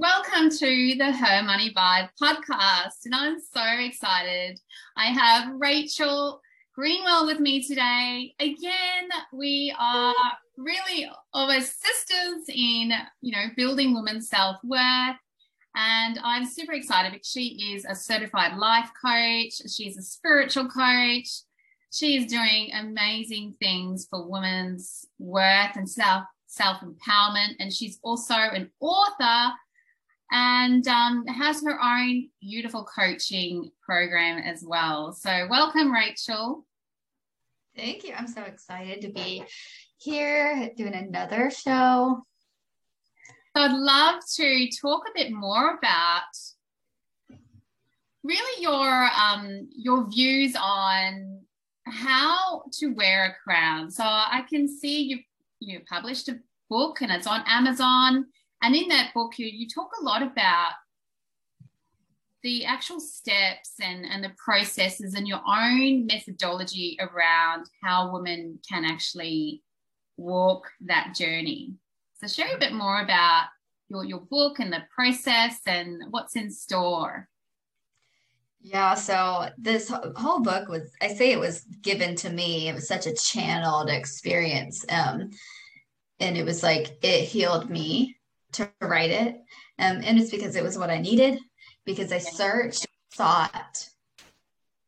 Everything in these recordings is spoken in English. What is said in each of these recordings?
Welcome to the Her Money Vibe podcast, and I'm so excited. I have Rachel Greenwell with me today. Again, we are really almost sisters in, you know, building women's self-worth. And I'm super excited because she is a certified life coach. She's a spiritual coach. She is doing amazing things for women's worth and self self empowerment. And she's also an author and um, has her own beautiful coaching program as well. So, welcome, Rachel. Thank you. I'm so excited to be here doing another show. So I'd love to talk a bit more about really your um, your views on how to wear a crown. So I can see you you published a book and it's on Amazon. And in that book, you, you talk a lot about the actual steps and, and the processes and your own methodology around how women can actually walk that journey. So share a bit more about your, your book and the process and what's in store. Yeah, so this whole book was, I say it was given to me. It was such a channeled experience. Um, and it was like it healed me to write it. Um, and it's because it was what I needed, because I searched, sought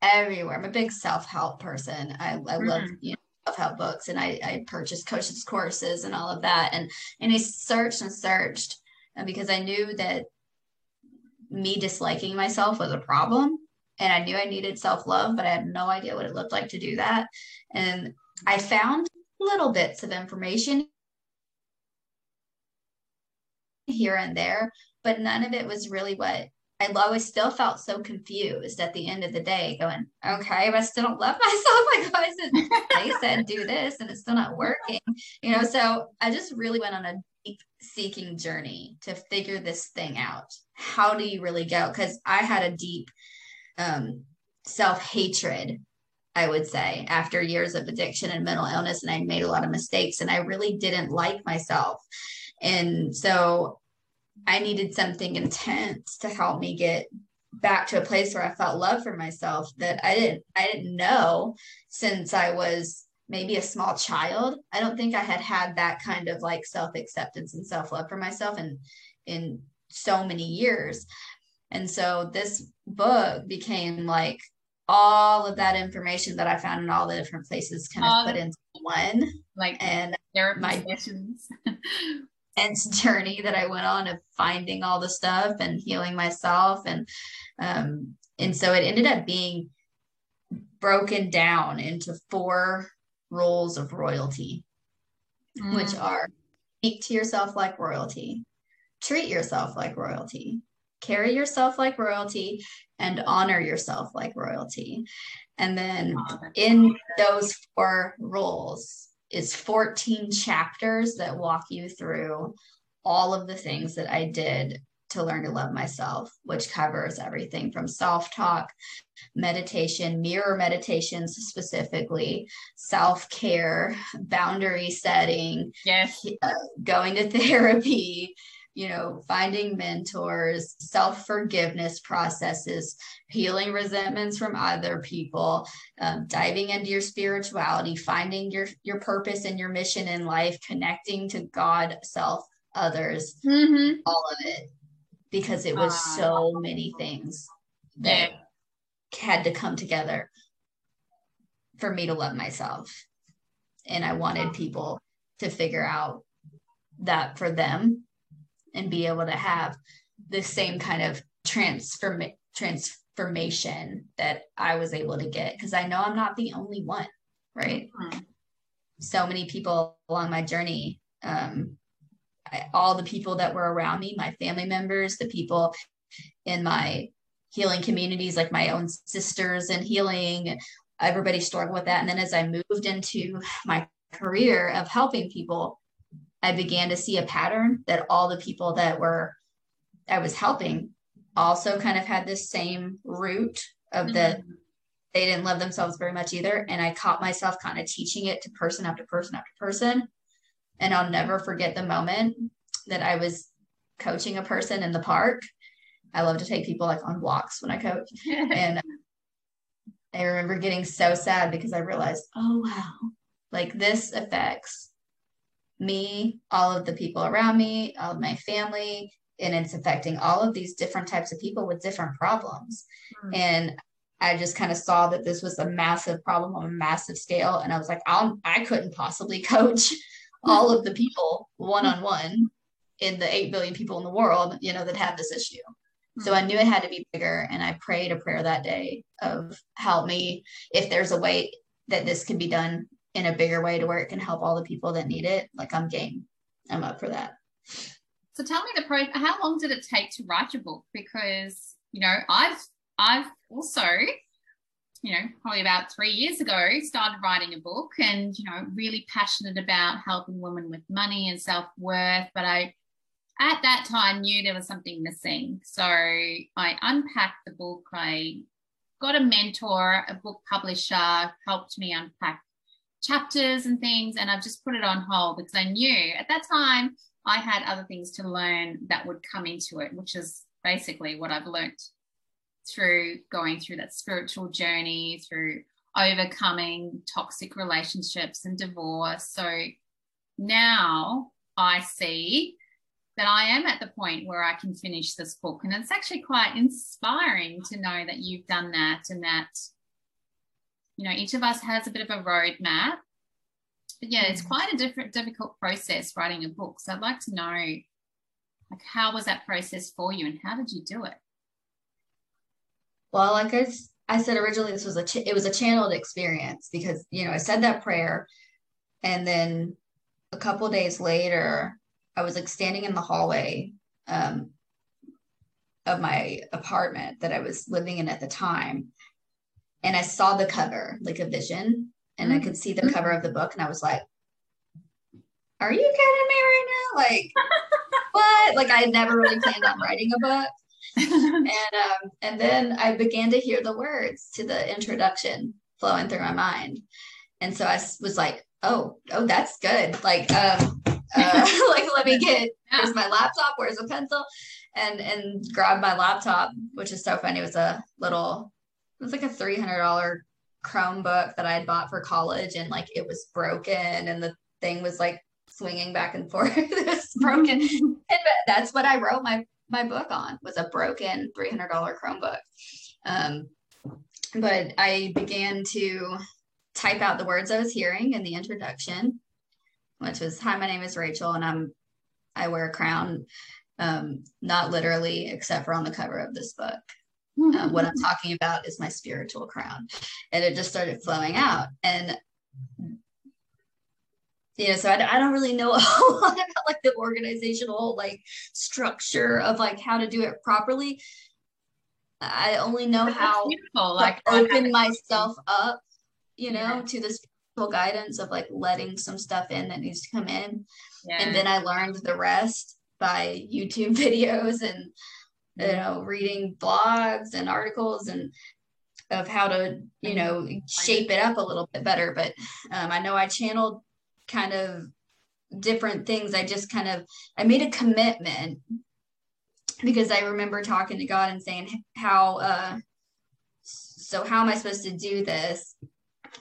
everywhere. I'm a big self-help person. I, I mm-hmm. love you know self-help books and I, I purchased coaches courses and all of that. And and I searched and searched and because I knew that me disliking myself was a problem. And I knew I needed self-love, but I had no idea what it looked like to do that. And I found little bits of information here and there, but none of it was really what I always still felt so confused at the end of the day, going, okay, but I still don't love myself. Like I said, they said do this and it's still not working. You know, so I just really went on a deep seeking journey to figure this thing out. How do you really go? Because I had a deep um, self-hatred I would say, after years of addiction and mental illness. And I made a lot of mistakes and I really didn't like myself. And so I needed something intense to help me get back to a place where I felt love for myself that I didn't I didn't know since I was maybe a small child. I don't think I had had that kind of like self-acceptance and self-love for myself in in so many years. And so this book became like all of that information that I found in all the different places kind of put into one. Like and my sessions. intense journey that I went on of finding all the stuff and healing myself. And um and so it ended up being broken down into four roles of royalty mm. which are speak to yourself like royalty treat yourself like royalty carry yourself like royalty and honor yourself like royalty. And then in those four roles is 14 chapters that walk you through all of the things that I did to learn to love myself, which covers everything from self talk, meditation, mirror meditations specifically, self care, boundary setting, yes. Uh, going to therapy, you know, finding mentors, self forgiveness processes, healing resentments from other people, um, diving into your spirituality, finding your your purpose and your mission in life, connecting to God, self, others, mm-hmm. all of it, because it was uh, so many things that had to come together for me to love myself, and I wanted people to figure out that for them and be able to have the same kind of transform transformation that I was able to get because I know I'm not the only one, right? Mm-hmm. So many people along my journey, um, I, all the people that were around me, my family members, the people in my healing communities, like my own sisters in healing, everybody struggled with that. And then as I moved into my career of helping people, I began to see a pattern that all the people that were I was helping also kind of had this same root of mm-hmm. that they didn't love themselves very much either. And I caught myself kind of teaching it to person after person after person. And I'll never forget the moment that I was coaching a person in the park. I love to take people like on walks when I coach. and I remember getting so sad because I realized, oh wow, like this affects me, all of the people around me, all of my family, and it's affecting all of these different types of people with different problems. Mm. And I just kind of saw that this was a massive problem on a massive scale. And I was like, I'll, I couldn't possibly coach all of the people one on one in the 8 billion people in the world, you know, that have this issue. So I knew it had to be bigger. And I prayed a prayer that day of help me if there's a way that this can be done in a bigger way to where it can help all the people that need it. Like I'm game. I'm up for that. So tell me the pro how long did it take to write your book? Because, you know, I've I've also, you know, probably about three years ago, started writing a book and, you know, really passionate about helping women with money and self-worth. But I at that time knew there was something missing. So I unpacked the book. I got a mentor, a book publisher, helped me unpack chapters and things. And I've just put it on hold because I knew at that time I had other things to learn that would come into it, which is basically what I've learned through going through that spiritual journey, through overcoming toxic relationships and divorce. So now I see that I am at the point where I can finish this book. And it's actually quite inspiring to know that you've done that and that, you know, each of us has a bit of a roadmap. But yeah, it's mm. quite a different, difficult process writing a book. So I'd like to know, like, how was that process for you and how did you do it? Well, like I, I said originally, this was a, ch- it was a channeled experience because, you know, I said that prayer and then a couple days later, I was like standing in the hallway um, of my apartment that I was living in at the time. And I saw the cover, like a vision, and mm-hmm. I could see the cover of the book. And I was like, Are you kidding me right now? Like, what? Like, I had never really planned on writing a book. and um, and then I began to hear the words to the introduction flowing through my mind. And so I was like, oh, oh, that's good. Like, um, uh, like let me get here's my laptop where's a pencil and and grab my laptop which is so funny it was a little it was like a $300 chromebook that i had bought for college and like it was broken and the thing was like swinging back and forth. It was broken. And that's what i wrote my my book on was a broken $300 chromebook. Um, but i began to type out the words i was hearing in the introduction which was hi my name is rachel and i'm i wear a crown um, not literally except for on the cover of this book uh, what i'm talking about is my spiritual crown and it just started flowing out and you know so I, I don't really know a whole lot about like the organizational like structure of like how to do it properly i only know how like open myself up you know yeah. to this guidance of like letting some stuff in that needs to come in. Yeah. And then I learned the rest by YouTube videos and you know reading blogs and articles and of how to you know shape it up a little bit better. But um, i know i channeled kind of different things. I just kind of i made a commitment because i remember talking to god and saying how uh so how am i supposed to do this?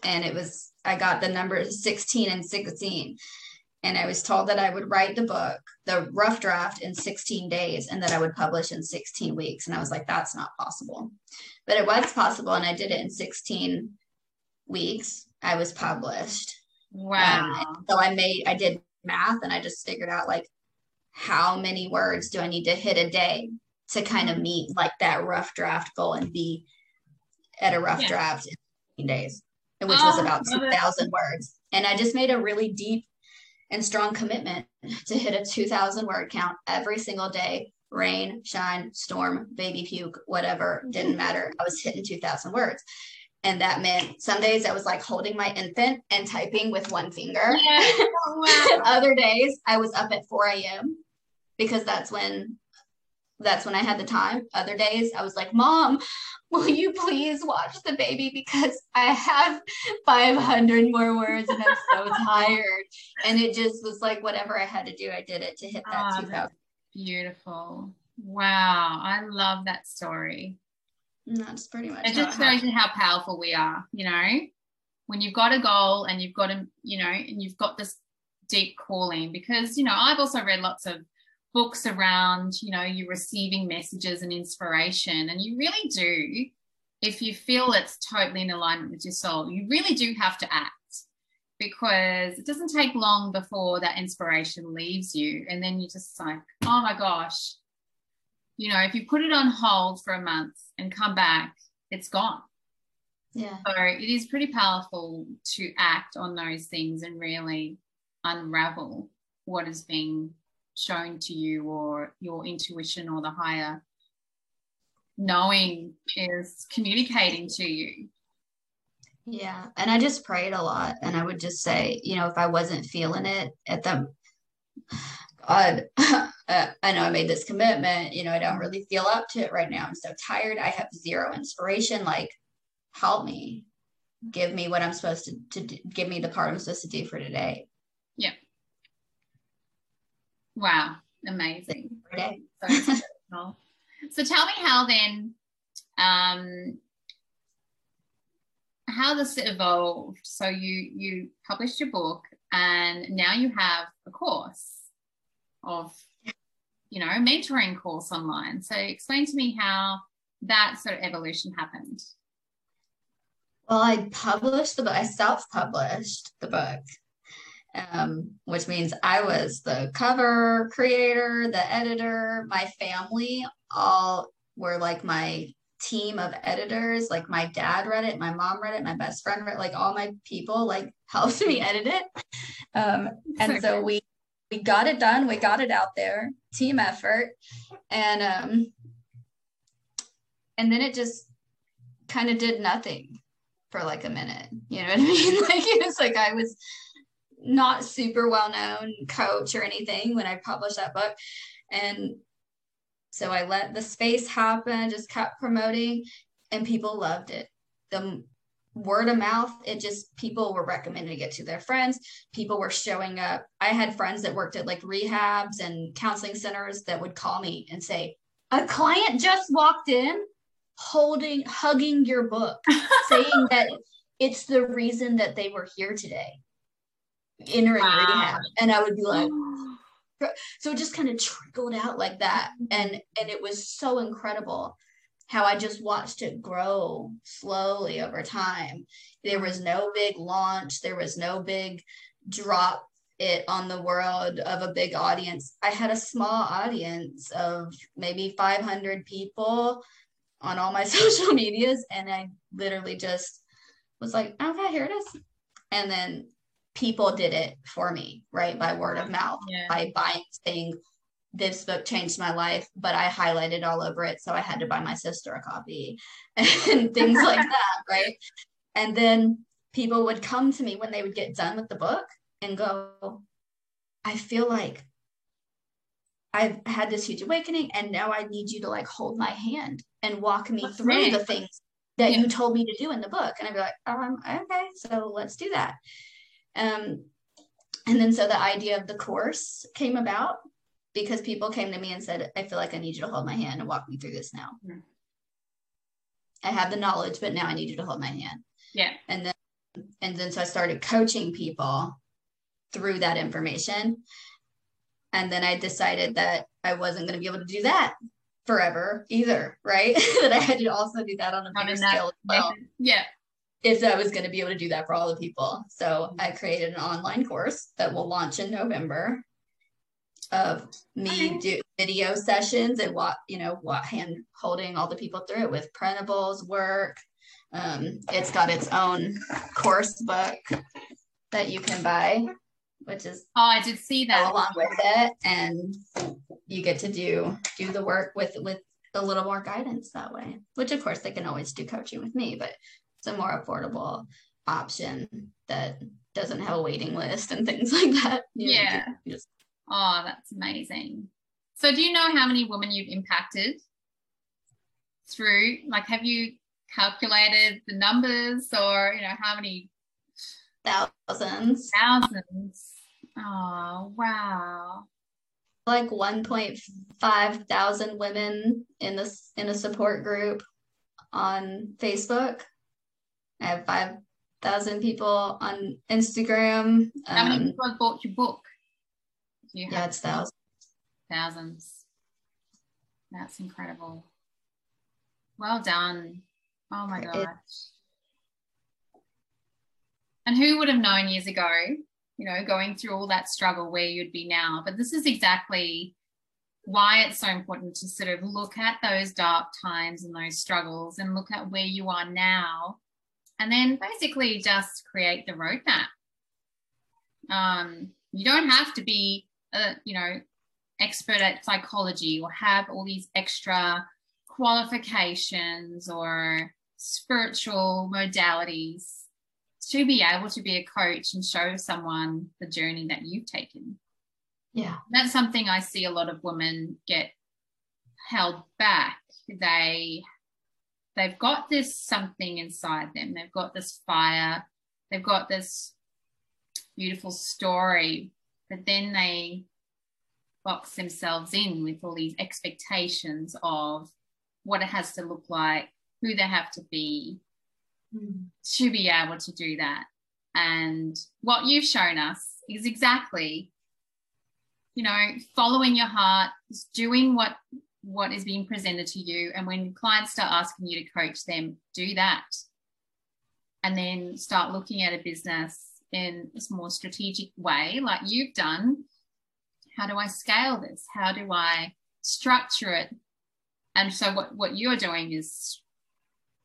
And it was I got the number 16 and 16 and I was told that I would write the book, the rough draft in 16 days and that I would publish in 16 weeks and I was like that's not possible. But it was possible and I did it in 16 weeks. I was published. Wow. Um, so I made I did math and I just figured out like how many words do I need to hit a day to kind of meet like that rough draft goal and be at a rough yeah. draft in 16 days which oh, was about 2,000 words. And I just made a really deep and strong commitment to hit a 2,000 word count every single day rain, shine, storm, baby puke, whatever, didn't matter. I was hitting 2,000 words. And that meant some days I was like holding my infant and typing with one finger. Yeah. Oh, wow. Other days I was up at 4 a.m. because that's when that's when I had the time. Other days I was like, Mom, will you please watch the baby because I have 500 more words and I'm so tired. And it just was like whatever I had to do, I did it to hit that ah, 2000 Beautiful. Wow. I love that story. And that's pretty much It just shows you how powerful we are, you know? When you've got a goal and you've got a, you know, and you've got this deep calling, because, you know, I've also read lots of books around, you know, you're receiving messages and inspiration, and you really do if you feel it's totally in alignment with your soul, you really do have to act because it doesn't take long before that inspiration leaves you. And then you're just like, oh my gosh, you know, if you put it on hold for a month and come back, it's gone. Yeah. So it is pretty powerful to act on those things and really unravel what is being shown to you or your intuition or the higher knowing is communicating to you. Yeah. And I just prayed a lot. And I would just say, you know, if I wasn't feeling it at the, God, uh, I know I made this commitment. You know, I don't really feel up to it right now. I'm so tired. I have zero inspiration. Like, help me. Give me what I'm supposed to, to do, give me the part I'm supposed to do for today. Wow. Amazing. So, so tell me how then, um, how this evolved. So you you published your book, and now you have a course of, you know, a mentoring course online. So explain to me how that sort of evolution happened. Well, I published the book. I self-published the book, um, which means I was the cover creator, the editor. My family all were like my team of editors. Like my dad read it, my mom read it, my best friend read it, like all my people like helped me edit it. Um, and so we we got it done, we got it out there, team effort. And um and then it just kind of did nothing for like a minute. You know what I mean? Like it was like I was not super well known coach or anything when I published that book. And so I let the space happen, just kept promoting, and people loved it. The word of mouth, it just people were recommending it to their friends. People were showing up. I had friends that worked at like rehabs and counseling centers that would call me and say, A client just walked in holding, hugging your book, saying that it's the reason that they were here today entering wow. rehab. And I would be like, so it just kind of trickled out like that. And and it was so incredible how i just watched it grow slowly over time. There was no big launch. There was no big drop it on the world of a big audience. I had a small audience of maybe 500 people on all my social medias. And i literally just was like okay here it is. And then people did it for me, right? By word of mouth, yeah. by buying, saying, this book changed my life, but I highlighted all over it. So I had to buy my sister a copy and things like that, right? And then people would come to me when they would get done with the book and go, I feel like I've had this huge awakening and now I need you to like hold my hand and walk me That's through the things that yeah. you told me to do in the book. And I'd be like, um, okay, so let's do that. Um, and then so the idea of the course came about because people came to me and said, I feel like I need you to hold my hand and walk me through this now. Mm-hmm. I have the knowledge, but now I need you to hold my hand. Yeah. And then and then so I started coaching people through that information. And then I decided that I wasn't going to be able to do that forever either, right? that I had to also do that on a bigger scale. Well. Yeah if I was going to be able to do that for all the people. So I created an online course that will launch in November of me do video sessions and what you know what hand holding all the people through it with printables work. Um, it's got its own course book that you can buy, which is oh I did see that along with it, and you get to do do the work with with a little more guidance that way. Which of course they can always do coaching with me, but it's a more affordable option that doesn't have a waiting list and things like that. You yeah. just... Oh, that's amazing. So, do you know how many women you've impacted through? Like, have you calculated the numbers or, you know, how many? Thousands. Thousands. Oh, wow. like 1.5 thousand women in this in a support group on Facebook. I have 5,000 people on Instagram. How many um, people have bought your book? You yeah, it's thousands. Thousands. That's incredible. Well done. Oh my gosh. And who would have known years ago, you know, going through all that struggle where you'd be now? But this is exactly why it's so important to sort of look at those dark times and those struggles and look at where you are now and then basically just create the roadmap. Um, you don't have to be, a, you know, expert at psychology or have all these extra qualifications or spiritual modalities to be able to be a coach and show someone the journey that you've taken. Yeah. That's something I see a lot of women get held back. They they've got this something inside them. They've got this fire. They've got this beautiful story, but then they box themselves in with all these expectations of what it has to look like, who they have to be mm. to be able to do that. And what you've shown us is exactly, you know, following your heart, doing what what is being presented to you. And when clients start asking you to coach them, do that. And then start looking at a business in a more strategic way, like you've done. How do I scale this? How do I structure it and so what, what you're doing is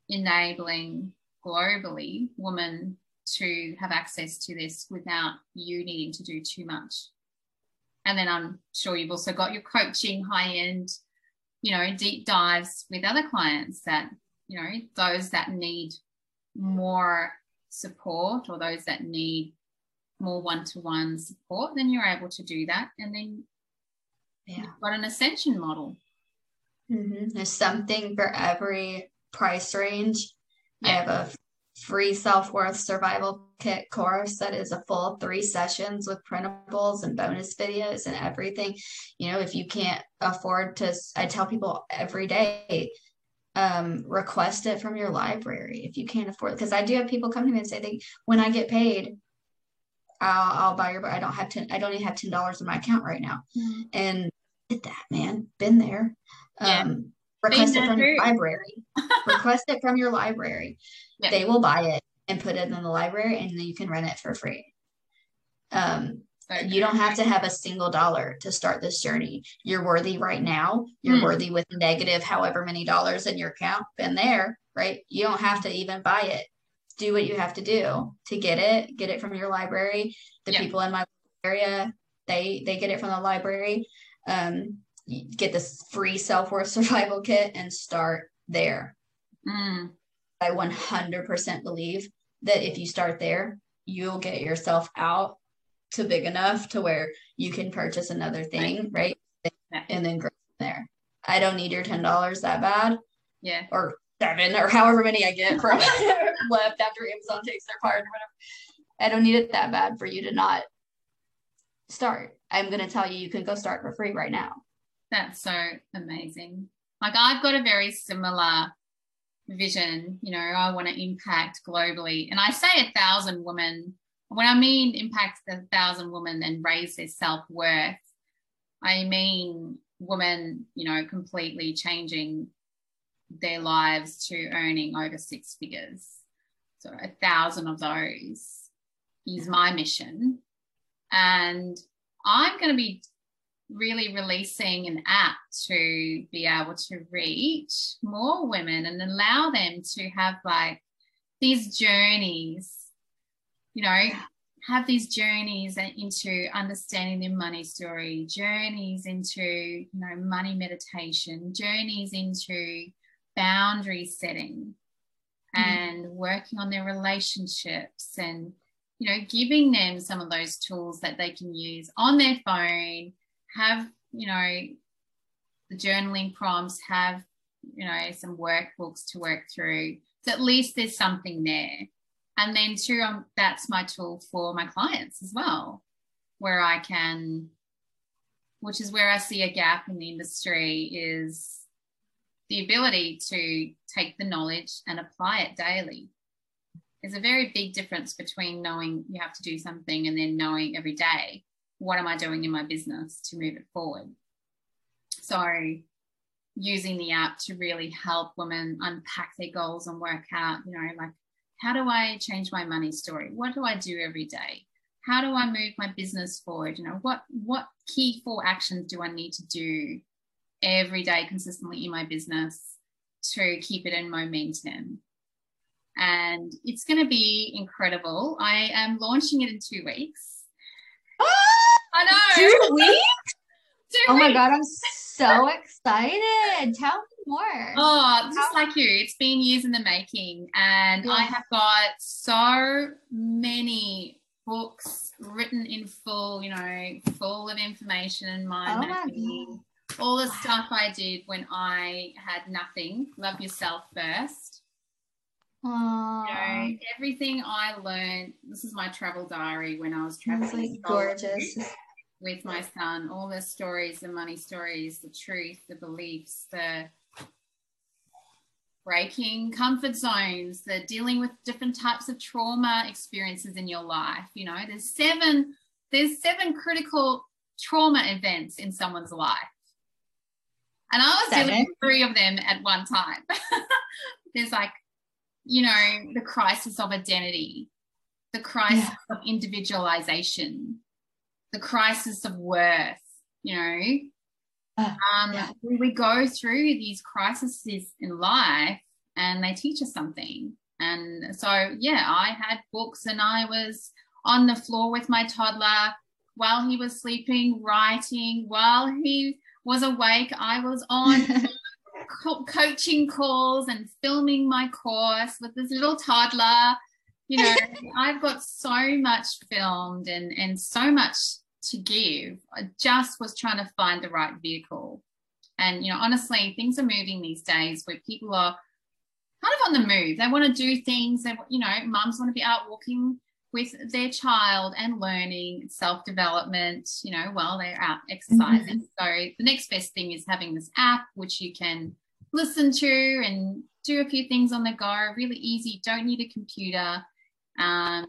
enabling globally women to have access to this without you needing to do too much. And then I'm sure you've also got your coaching high end, you know, deep dives with other clients that, you know, those that need more support or those that need more one-to-one support, then you're able to do that. And then yeah. you've got an ascension model Mm-hmm. There's something for every price range. Yeah. I have a free self worth survival kit course that is a full three sessions with printables and bonus videos and everything. You know, if you can't afford to, I tell people every day, um, request it from your library if you can't afford because I do have people come to me and say they when I get paid, I'll, I'll buy your. Book. I don't have ten. I don't even have ten dollars in my account right now, mm-hmm. and did that man. Been there. Yeah. Um, request it from your library. request it from your library. Yeah. They will buy it and put it in the library, and then you can rent it for free. Um, okay. You don't have to have a single dollar to start this journey. You're worthy right now. You're hmm. worthy with negative however many dollars in your account. Been there, right? You don't have to even buy it. Do what you have to do to get it. Get it from your library. The people in my area, they they get it from the library. Um, get this free self worth survival kit and start there. Mm. I 100% believe that if you start there, you'll get yourself out to big enough to where you can purchase another thing, right? And then grow from there. I don't need your $10 that bad. Yeah. Or seven or however many I get from left after Amazon takes their part or whatever. I don't need it that bad for you to not start. I'm going to tell you, you can go start for free right now. That's so amazing. Like I've got a very similar vision. You know, I want to impact globally. And I say a thousand women. When I mean impact a thousand women and raise their self-worth, I mean women, you know, completely changing their lives to earning over six figures. So a thousand of those is my mission. And I'm going to be really releasing an app to be able to reach more women and allow them to have like these journeys, you know, have these journeys into understanding their money story, journeys into, you know, money meditation, journeys into boundary setting mm-hmm. and working on their relationships and you know giving them some of those tools that they can use on their phone have, you know, the journaling prompts, have, you know, some workbooks to work through. So at least there's something there. And then too, um, that's my tool for my clients as well, where I can which is where I see a gap in the industry, is the ability to take the knowledge and apply it daily. There's a very big difference between knowing you have to do something and then knowing every day, what am I doing in my business to move it forward? So, using the app to really help women unpack their goals and work out, you know, like, how do I change my money story? What do I do every day? How do I move my business forward? You know, what what key four actions do I need to do every day consistently in my business to keep it in momentum? And it's going to be incredible. I am launching it in two weeks. I know. Two weeks? two oh weeks. my God, I'm so excited. Tell me more. Oh, just How- like you, it's been years in the making. And yeah. I have got so many books written in full, you know, full of information and mind oh mapping. All the wow. stuff I did when I had nothing. Love yourself first. Aww. You know, everything I learned. This is my travel diary when I was traveling. Like gorgeous. With my son, all the stories, the money stories, the truth, the beliefs, the breaking comfort zones, the dealing with different types of trauma experiences in your life. You know, there's seven, there's seven critical trauma events in someone's life. And I was seven. dealing with three of them at one time. there's like, you know, the crisis of identity, the crisis yeah. of individualization, the crisis of worth, you know, uh, um, yeah. we go through these crises in life and they teach us something. And so, yeah, I had books and I was on the floor with my toddler while he was sleeping, writing. While he was awake, I was on coaching calls and filming my course with this little toddler. You know, I've got so much filmed and, and so much to give. I just was trying to find the right vehicle. And, you know, honestly, things are moving these days where people are kind of on the move. They want to do things. They, you know, mums want to be out walking with their child and learning self development, you know, while they're out exercising. Mm-hmm. So the next best thing is having this app, which you can listen to and do a few things on the go. Really easy. Don't need a computer. Um,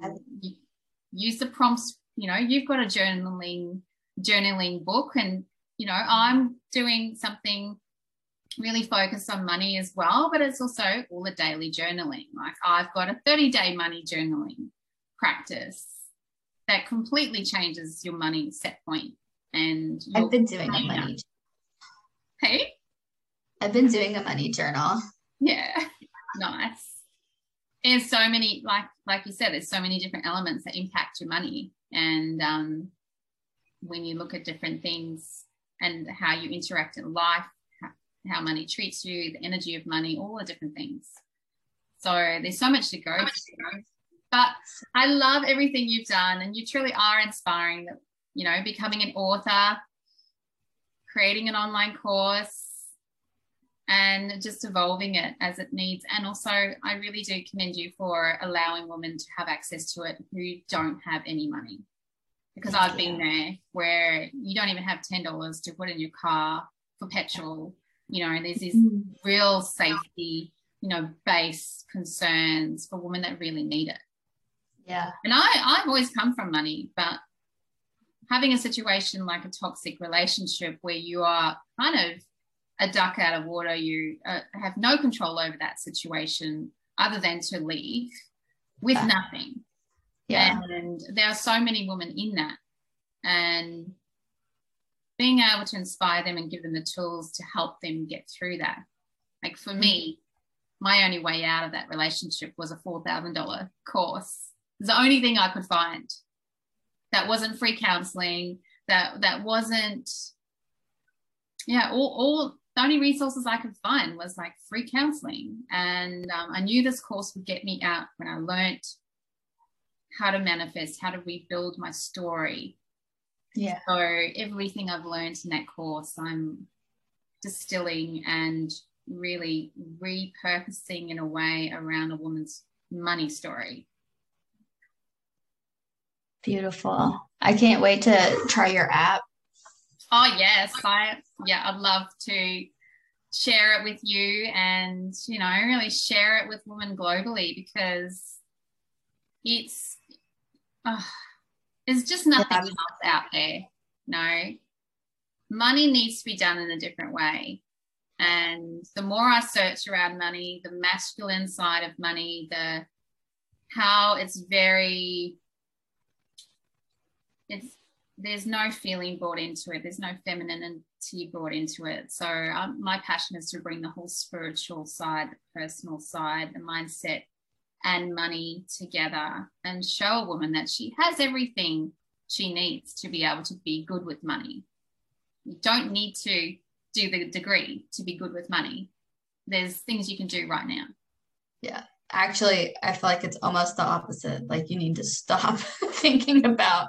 use the prompts you know you've got a journaling journaling book and you know i'm doing something really focused on money as well but it's also all the daily journaling like i've got a 30 day money journaling practice that completely changes your money set point and i've been doing a money hey? I've been doing a money journal. Yeah. Nice. There's so many like like you said there's so many different elements that impact your money. And um, when you look at different things and how you interact in life, how, how money treats you, the energy of money, all the different things. So there's so much to go through. But I love everything you've done, and you truly are inspiring. That you know, becoming an author, creating an online course, and just evolving it as it needs. And also, I really do commend you for allowing women to have access to it who don't have any money. Because Thank I've you. been there where you don't even have $10 to put in your car for petrol. You know, and there's these mm. real safety, you know, base concerns for women that really need it. Yeah. And I, I've always come from money, but having a situation like a toxic relationship where you are kind of a duck out of water, you uh, have no control over that situation other than to leave with yeah. nothing. Yeah. And there are so many women in that. And being able to inspire them and give them the tools to help them get through that. Like for me, my only way out of that relationship was a $4,000 course. It's the only thing I could find that wasn't free counseling, that that wasn't yeah, all, all the only resources I could find was like free counseling. And um, I knew this course would get me out when I learnt how to manifest, how to rebuild my story. Yeah. So everything I've learned in that course, I'm distilling and really repurposing in a way around a woman's money story. Beautiful. I can't wait to try your app. Oh yes, I yeah, I'd love to share it with you and you know really share it with women globally because it's oh, there's just nothing yeah. else out there. No, money needs to be done in a different way. And the more I search around money, the masculine side of money, the how it's very it's there's no feeling brought into it. There's no femininity brought into it. So um, my passion is to bring the whole spiritual side the personal side the mindset and money together and show a woman that she has everything she needs to be able to be good with money. You don't need to do the degree to be good with money. There's things you can do right now. Yeah actually i feel like it's almost the opposite. Like you need to stop thinking about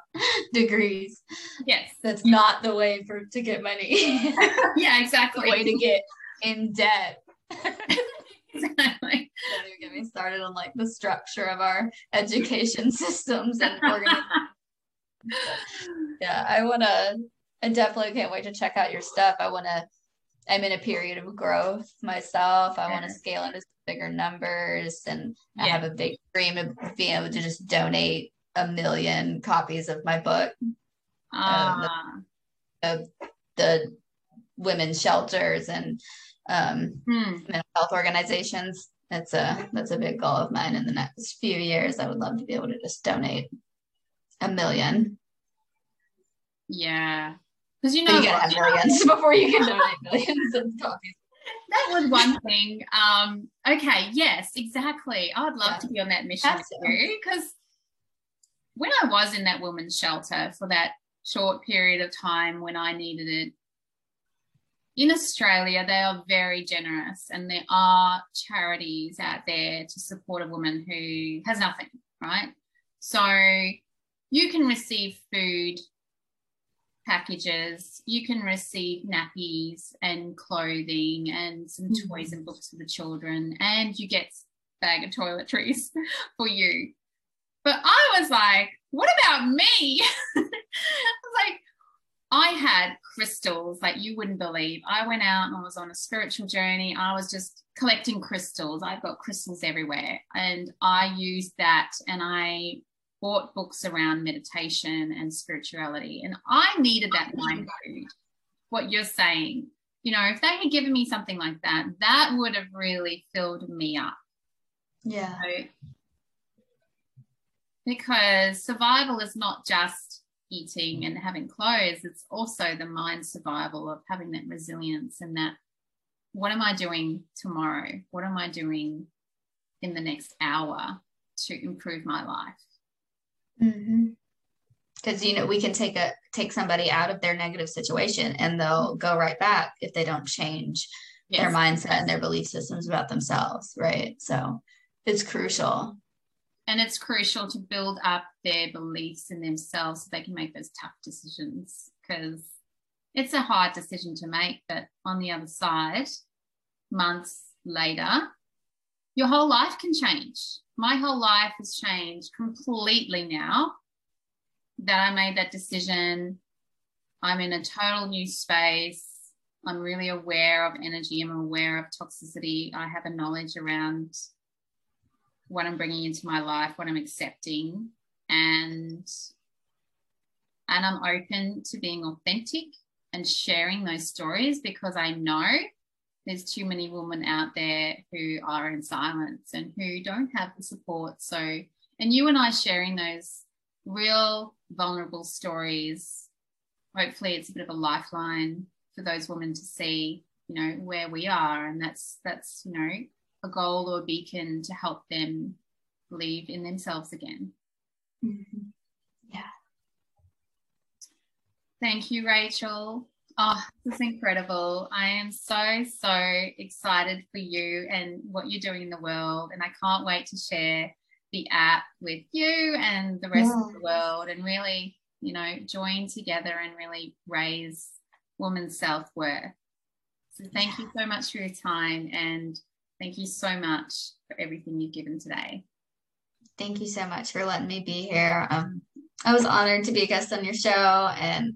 degrees. Yes. That's not the way for to get money. Yeah exactly. The way to get in debt. Exactly. Don't even get me started on like the structure of our education systems and yeah i want to i definitely can't wait to check out your stuff. I want to i'm in a period of growth myself i want to scale into bigger numbers and yeah. I have a big dream of being able to just donate a million copies of my book. Ah. the, the, women's shelters and um, hmm. mental health organizations. That's a that's a big goal of mine in the next few years. I would love to be able to just donate a million. Yeah, because you know you gotta have millions before you can donate millions of copies that was one thing. Um, okay, yes, exactly. I'd love yeah. to be on that mission with because when I was in that women's shelter for that short period of time when I needed it, in Australia, they are very generous and there are charities out there to support a woman who has nothing, right? So you can receive food packages, you can receive nappies and clothing and some mm-hmm. toys and books for the children, and you get bag of toiletries for you. But I was like, what about me? I was like, I had crystals like you wouldn't believe. I went out and I was on a spiritual journey. I was just collecting crystals. I've got crystals everywhere. And I used that and I bought books around meditation and spirituality. And I needed that mind food, what you're saying. You know, if they had given me something like that, that would have really filled me up. Yeah. So, because survival is not just eating and having clothes, it's also the mind survival of having that resilience and that what am I doing tomorrow? What am I doing in the next hour to improve my life? Mm-hmm. Because you know we can take a take somebody out of their negative situation and they'll go right back if they don't change yes. their mindset and their belief systems about themselves, right? So it's crucial. And it's crucial to build up their beliefs in themselves so they can make those tough decisions because it's a hard decision to make. But on the other side, months later, your whole life can change my whole life has changed completely now that I made that decision. I'm in a total new space. I'm really aware of energy. I'm aware of toxicity. I have a knowledge around what I'm bringing into my life, what I'm accepting, and and I'm open to being authentic and sharing those stories because I know there's too many women out there who are in silence and who don't have the support. So, and you and I sharing those real vulnerable stories, hopefully it's a bit of a lifeline for those women to see, you know, where we are. And that's, that's, you know, a goal or a beacon to help them believe in themselves again. Mm-hmm. Yeah. Thank you, Rachel. Oh, this is incredible. I am so, so excited for you and what you're doing in the world. And I can't wait to share the app with you and the rest yeah. of the world and really, you know, join together and really raise women's self worth. So thank you so much for your time and thank you so much for everything you've given today. Thank you so much for letting me be here. Um, I was honored to be a guest on your show and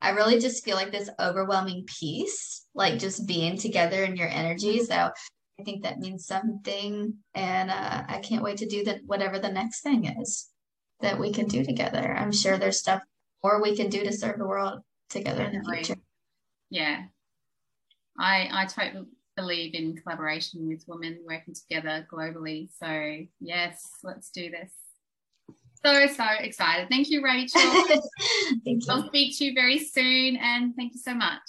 I really just feel like this overwhelming peace, like just being together in your energy. So I think that means something. And uh, I can't wait to do that, whatever the next thing is that we can do together. I'm sure there's stuff more we can do to serve the world together in the future. Yeah. I, I totally believe in collaboration with women working together globally. So, yes, let's do this. So, so excited. Thank you, Rachel. thank you. I'll speak to you very soon and thank you so much.